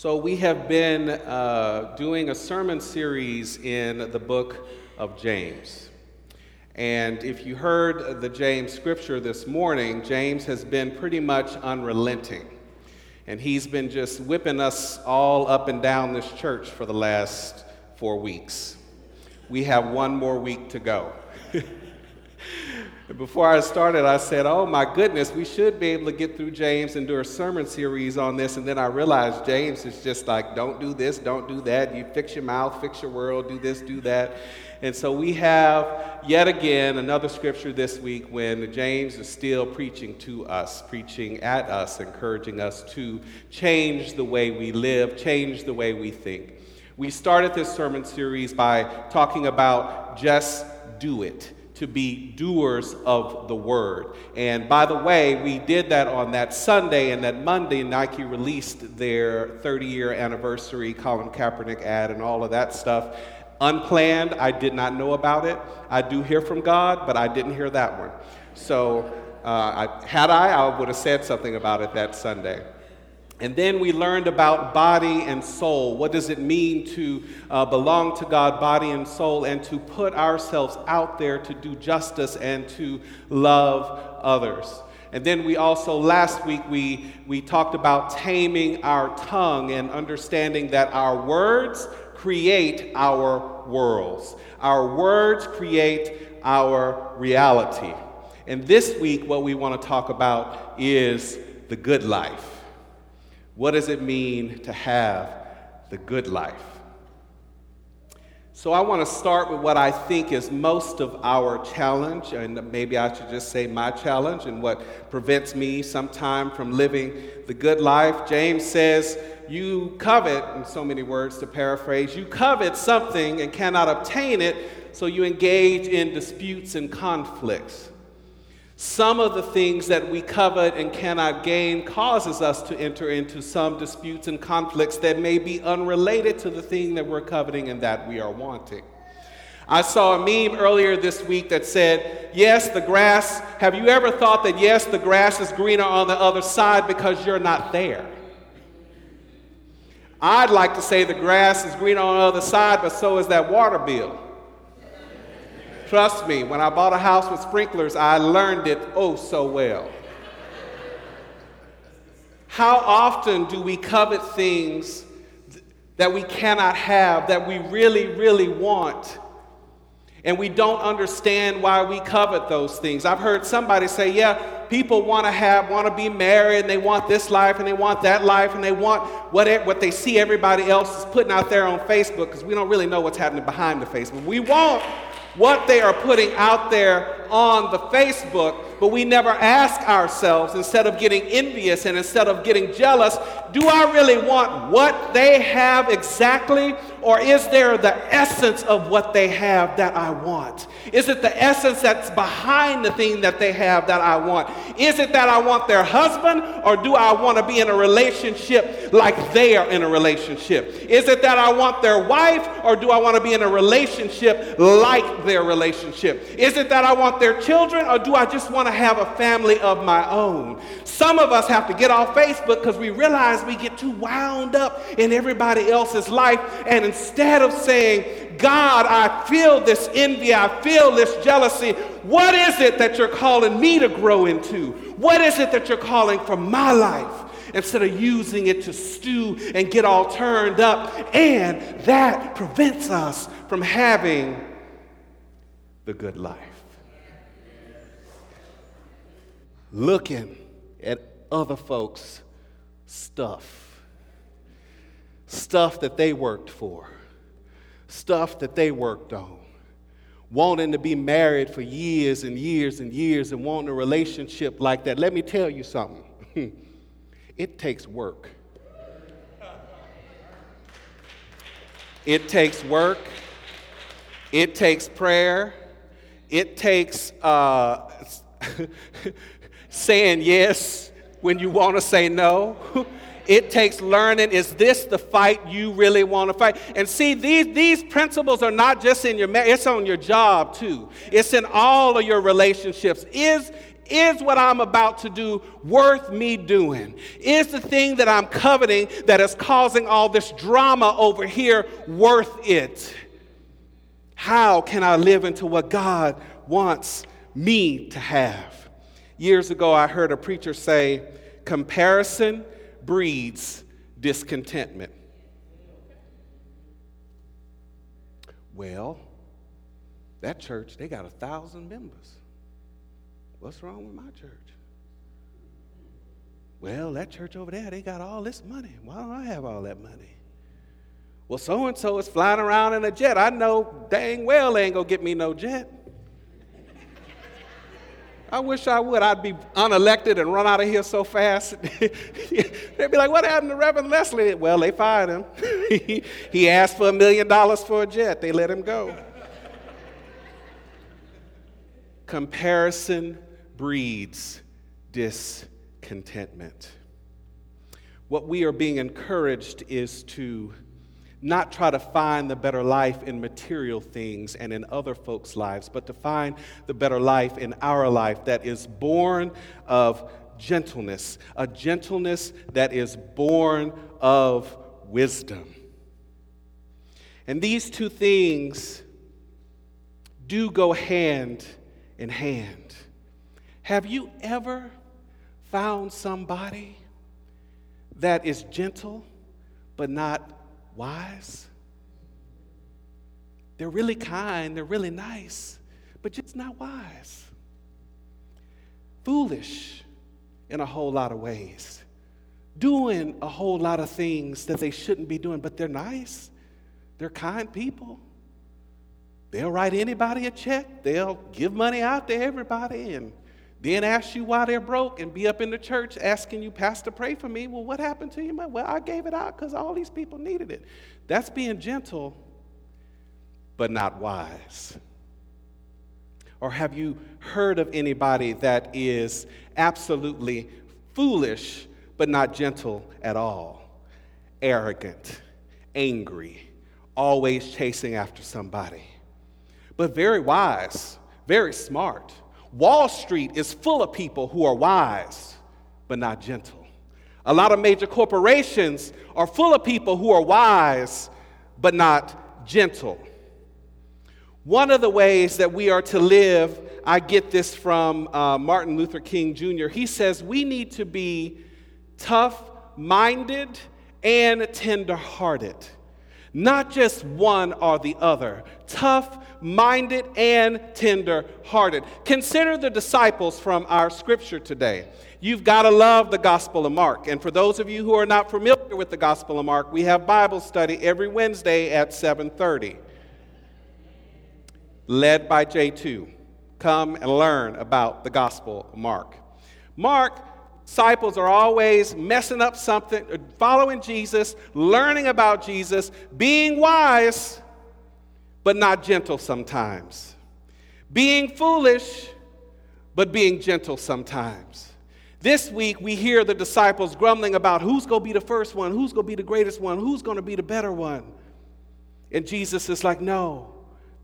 So, we have been uh, doing a sermon series in the book of James. And if you heard the James scripture this morning, James has been pretty much unrelenting. And he's been just whipping us all up and down this church for the last four weeks. We have one more week to go. Before I started, I said, Oh my goodness, we should be able to get through James and do a sermon series on this. And then I realized James is just like, Don't do this, don't do that. You fix your mouth, fix your world, do this, do that. And so we have yet again another scripture this week when James is still preaching to us, preaching at us, encouraging us to change the way we live, change the way we think. We started this sermon series by talking about just do it to be doers of the word. And by the way, we did that on that Sunday, and that Monday, Nike released their 30 year anniversary Colin Kaepernick ad and all of that stuff. Unplanned, I did not know about it. I do hear from God, but I didn't hear that one. So, uh, I, had I, I would have said something about it that Sunday. And then we learned about body and soul. What does it mean to uh, belong to God, body and soul, and to put ourselves out there to do justice and to love others? And then we also, last week, we, we talked about taming our tongue and understanding that our words create our worlds. Our words create our reality. And this week, what we want to talk about is the good life. What does it mean to have the good life? So, I want to start with what I think is most of our challenge, and maybe I should just say my challenge, and what prevents me sometime from living the good life. James says, You covet, in so many words to paraphrase, you covet something and cannot obtain it, so you engage in disputes and conflicts. Some of the things that we covet and cannot gain causes us to enter into some disputes and conflicts that may be unrelated to the thing that we're coveting and that we are wanting. I saw a meme earlier this week that said, Yes, the grass, have you ever thought that yes, the grass is greener on the other side because you're not there? I'd like to say the grass is greener on the other side, but so is that water bill. Trust me, when I bought a house with sprinklers, I learned it oh so well. How often do we covet things that we cannot have, that we really, really want? And we don't understand why we covet those things. I've heard somebody say, yeah, people want to have, want to be married, and they want this life, and they want that life, and they want what, it, what they see everybody else is putting out there on Facebook, because we don't really know what's happening behind the Facebook. We want what they are putting out there on the Facebook, but we never ask ourselves, instead of getting envious and instead of getting jealous, do I really want what they have exactly, or is there the essence of what they have that I want? Is it the essence that's behind the thing that they have that I want? Is it that I want their husband, or do I want to be in a relationship like they are in a relationship? Is it that I want their wife, or do I want to be in a relationship like their relationship? Is it that I want their children, or do I just want to have a family of my own? Some of us have to get off Facebook because we realize we get too wound up in everybody else's life, and instead of saying, God, I feel this envy, I feel this jealousy. What is it that you're calling me to grow into? What is it that you're calling for my life? Instead of using it to stew and get all turned up. And that prevents us from having the good life. Looking at other folks' stuff, stuff that they worked for stuff that they worked on. Wanting to be married for years and years and years and wanting a relationship like that. Let me tell you something it takes work. It takes work. It takes prayer. It takes uh, saying yes when you want to say no. It takes learning. Is this the fight you really want to fight? And see, these, these principles are not just in your marriage, it's on your job too. It's in all of your relationships. Is, Is what I'm about to do worth me doing? Is the thing that I'm coveting that is causing all this drama over here worth it? How can I live into what God wants me to have? Years ago, I heard a preacher say, comparison breeds discontentment. Well, that church, they got a thousand members. What's wrong with my church? Well, that church over there, they got all this money. Why don't I have all that money? Well, so and so is flying around in a jet. I know dang well they ain't gonna get me no jet. I wish I would. I'd be unelected and run out of here so fast. They'd be like, What happened to Reverend Leslie? Well, they fired him. he asked for a million dollars for a jet, they let him go. Comparison breeds discontentment. What we are being encouraged is to not try to find the better life in material things and in other folks' lives, but to find the better life in our life that is born of gentleness, a gentleness that is born of wisdom. And these two things do go hand in hand. Have you ever found somebody that is gentle but not wise? They're really kind, they're really nice, but just not wise. Foolish in a whole lot of ways. Doing a whole lot of things that they shouldn't be doing, but they're nice. They're kind people. They'll write anybody a check. They'll give money out to everybody and then ask you why they're broke and be up in the church asking you, Pastor, pray for me. Well, what happened to you? Well, I gave it out because all these people needed it. That's being gentle, but not wise. Or have you heard of anybody that is absolutely foolish, but not gentle at all? Arrogant, angry, always chasing after somebody but very wise, very smart. Wall Street is full of people who are wise, but not gentle. A lot of major corporations are full of people who are wise, but not gentle. One of the ways that we are to live, I get this from uh, Martin Luther King Jr., he says we need to be tough minded and tender hearted. Not just one or the other, tough minded and tender hearted. Consider the disciples from our scripture today. You've got to love the Gospel of Mark. And for those of you who are not familiar with the Gospel of Mark, we have Bible study every Wednesday at 7:30. Led by J2. Come and learn about the Gospel of Mark. Mark disciples are always messing up something, uh, following Jesus, learning about Jesus, being wise, but not gentle sometimes. Being foolish, but being gentle sometimes. This week, we hear the disciples grumbling about who's going to be the first one, who's going to be the greatest one, who's going to be the better one. And Jesus is like, no,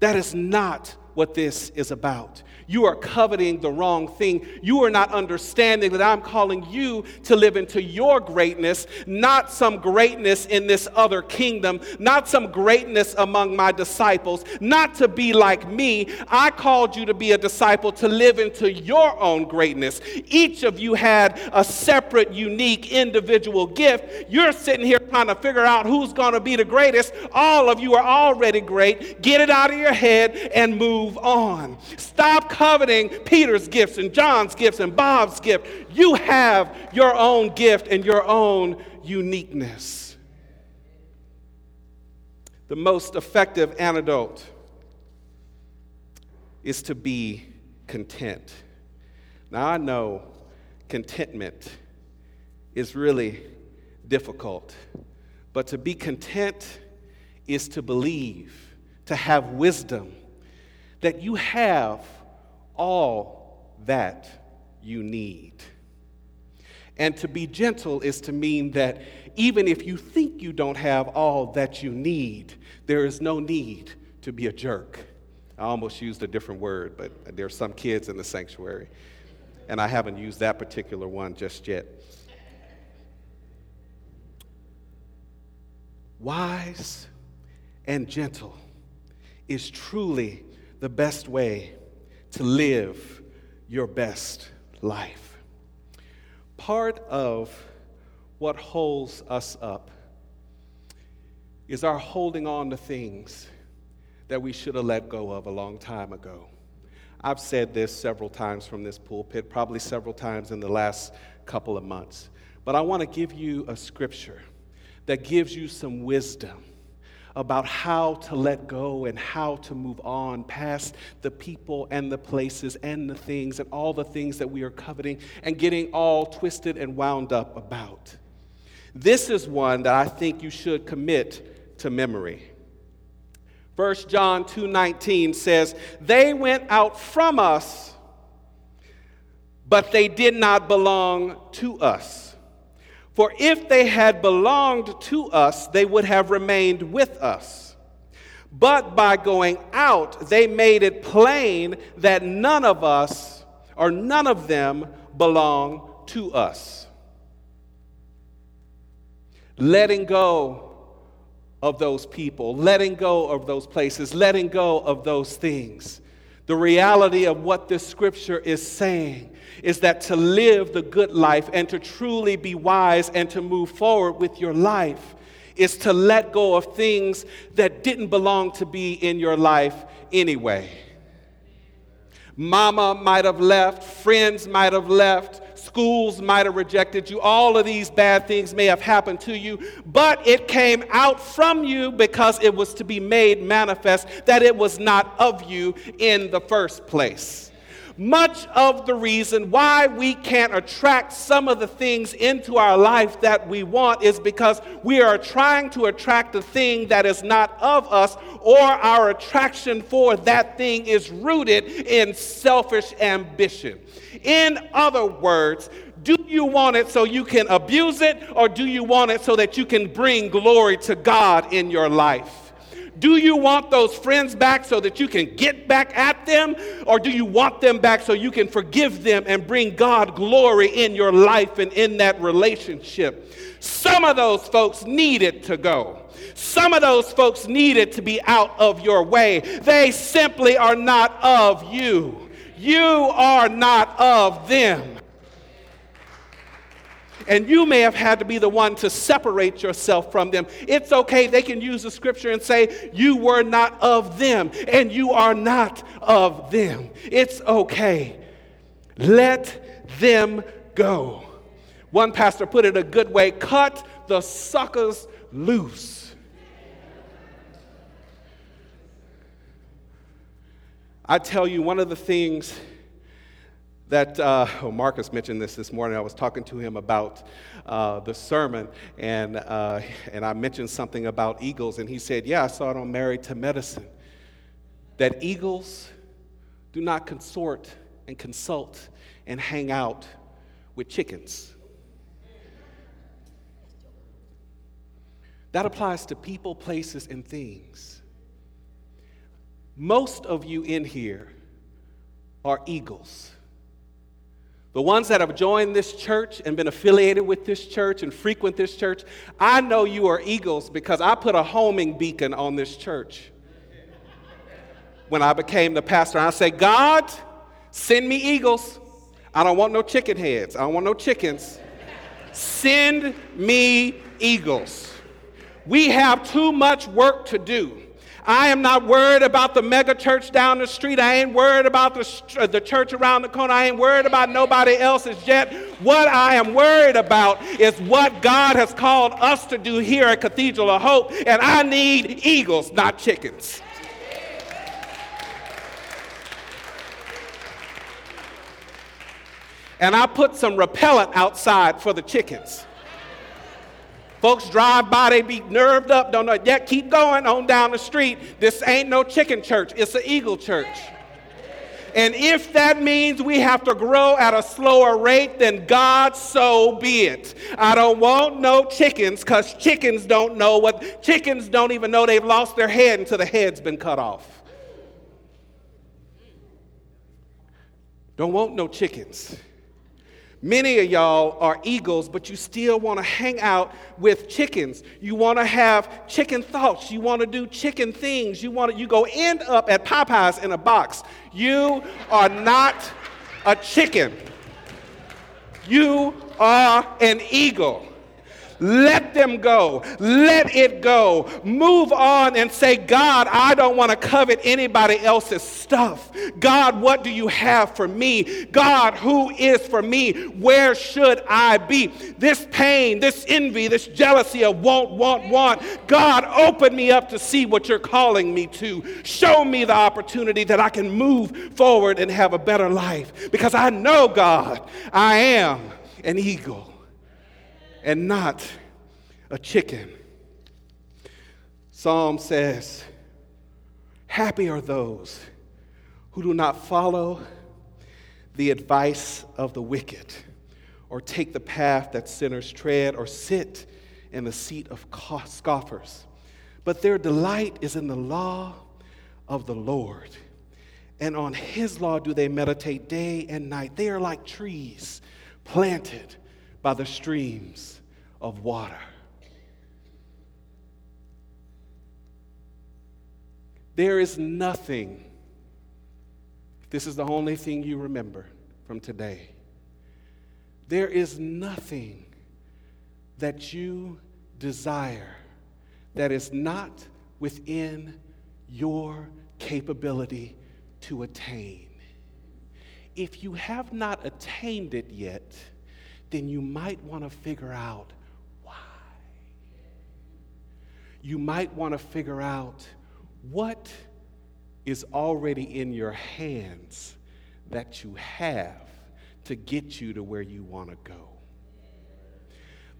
that is not what this is about. You are coveting the wrong thing. You are not understanding that I'm calling you to live into your greatness, not some greatness in this other kingdom, not some greatness among my disciples, not to be like me. I called you to be a disciple to live into your own greatness. Each of you had a separate, unique, individual gift. You're sitting here trying to figure out who's going to be the greatest. All of you are already great. Get it out of your head and move on. Stop coveting Peter's gifts and John's gifts and Bob's gift. You have your own gift and your own uniqueness. The most effective antidote is to be content. Now, I know contentment is really difficult, but to be content is to believe, to have wisdom, that you have all that you need. And to be gentle is to mean that even if you think you don't have all that you need, there is no need to be a jerk. I almost used a different word, but there are some kids in the sanctuary. And I haven't used that particular one just yet. Wise and gentle is truly the best way to live your best life. Part of what holds us up is our holding on to things that we should have let go of a long time ago. I've said this several times from this pulpit, probably several times in the last couple of months. But I want to give you a scripture that gives you some wisdom about how to let go and how to move on past the people and the places and the things and all the things that we are coveting and getting all twisted and wound up about. This is one that I think you should commit to memory. 1 John 2:19 says, "They went out from us, but they did not belong to us. For if they had belonged to us, they would have remained with us. But by going out, they made it plain that none of us or none of them belong to us." Letting go of those people, letting go of those places, letting go of those things. The reality of what this scripture is saying is that to live the good life and to truly be wise and to move forward with your life is to let go of things that didn't belong to be in your life anyway. Mama might have left, friends might have left, schools might have rejected you, all of these bad things may have happened to you, but it came out from you because it was to be made manifest that it was not of you in the first place much of the reason why we can't attract some of the things into our life that we want is because we are trying to attract a thing that is not of us, or our attraction for that thing is rooted in selfish ambition. In other words, do you want it so you can abuse it, or do you want it so that you can bring glory to God in your life? Do you want those friends back so that you can get back at them? Or do you want them back so you can forgive them and bring God glory in your life and in that relationship? Some of those folks needed to go. Some of those folks needed to be out of your way. They simply are not of you. You are not of them. And you may have had to be the one to separate yourself from them. It's okay. They can use the scripture and say, You were not of them, and you are not of them. It's okay. Let them go. One pastor put it a good way cut the suckers loose. I tell you, one of the things that uh, oh, Marcus mentioned this this morning. I was talking to him about uh, the sermon, and, uh, and I mentioned something about eagles, and he said, Yeah, I saw it on Married to Medicine. That eagles do not consort and consult and hang out with chickens. That applies to people, places, and things. Most of you in here are eagles. The ones that have joined this church and been affiliated with this church and frequent this church, I know you are eagles because I put a homing beacon on this church when I became the pastor. I say, God, send me eagles. I don't want no chicken heads. I don't want no chickens. Send me eagles. We have too much work to do. I am not worried about the mega church down the street. I ain't worried about the, uh, the church around the corner. I ain't worried about nobody else's yet. What I am worried about is what God has called us to do here at Cathedral of Hope. And I need eagles, not chickens. And I put some repellent outside for the chickens. Folks drive by, they be nerved up, don't know. Yeah, keep going on down the street. This ain't no chicken church, it's an eagle church. And if that means we have to grow at a slower rate, then God, so be it. I don't want no chickens because chickens don't know what, chickens don't even know they've lost their head until the head's been cut off. Don't want no chickens. Many of y'all are eagles, but you still want to hang out with chickens. You want to have chicken thoughts. You want to do chicken things. You want to, you go end up at Popeyes in a box. You are not a chicken. You are an eagle. Let them go. Let it go. Move on and say, God, I don't want to covet anybody else's stuff. God, what do you have for me? God, who is for me? Where should I be? This pain, this envy, this jealousy of want, want, want. God, open me up to see what you're calling me to. Show me the opportunity that I can move forward and have a better life. Because I know, God, I am an eagle and not a chicken. Psalm says, Happy are those who do not follow the advice of the wicked, or take the path that sinners tread, or sit in the seat of scoffers. But their delight is in the law of the Lord. And on his law do they meditate day and night. They are like trees planted by the streams of water. There is nothing, this is the only thing you remember from today. There is nothing that you desire that is not within your capability to attain. If you have not attained it yet, then you might want to figure out why. You might want to figure out what is already in your hands that you have to get you to where you want to go.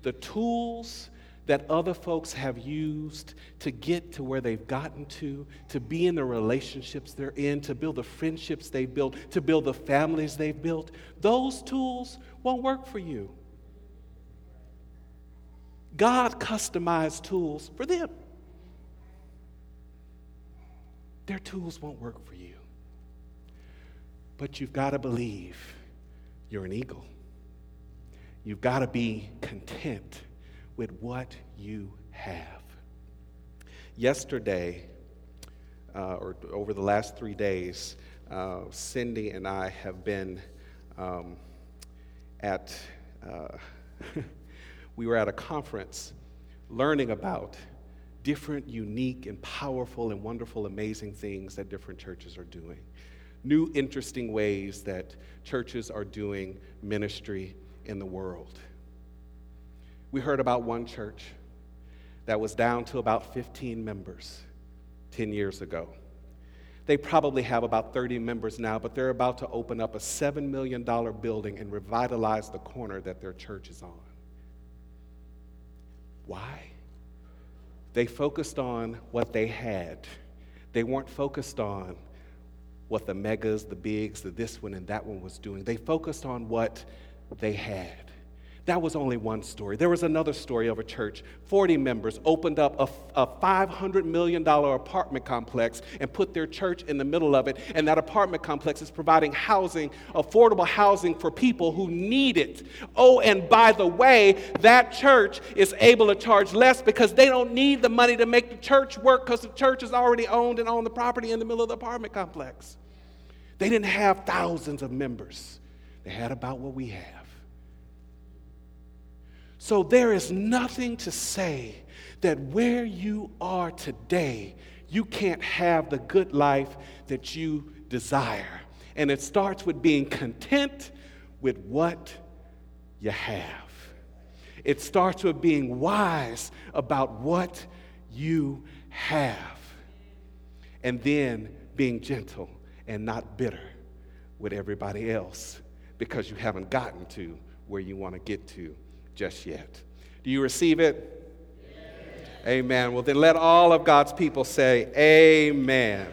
The tools that other folks have used to get to where they've gotten to, to be in the relationships they're in, to build the friendships they've built, to build the families they've built, those tools won't work for you. God customized tools for them. Their tools won't work for you. But you've got to believe you're an eagle. You've got to be content with what you have. Yesterday, uh, or over the last three days, uh, Cindy and I have been um, at, uh, we were at a conference learning about different, unique, and powerful, and wonderful, amazing things that different churches are doing. New, interesting ways that churches are doing ministry in the world. We heard about one church that was down to about 15 members 10 years ago. They probably have about 30 members now, but they're about to open up a $7 million building and revitalize the corner that their church is on. Why? They focused on what they had. They weren't focused on what the megas, the bigs, the this one and that one was doing. They focused on what they had. That was only one story. There was another story of a church. 40 members opened up a, a, $500 million apartment complex and put their church in the middle of it. And that apartment complex is providing housing, affordable housing for people who need it. Oh, and by the way, that church is able to charge less because they don't need the money to make the church work because the church is already owned and own the property in the middle of the apartment complex. They didn't have thousands of members, they had about what we have. So there is nothing to say that where you are today, you can't have the good life that you desire. And it starts with being content with what you have. It starts with being wise about what you have. And then being gentle and not bitter with everybody else because you haven't gotten to where you want to get to just yet. Do you receive it? Amen. Well, then let all of God's people say, Amen.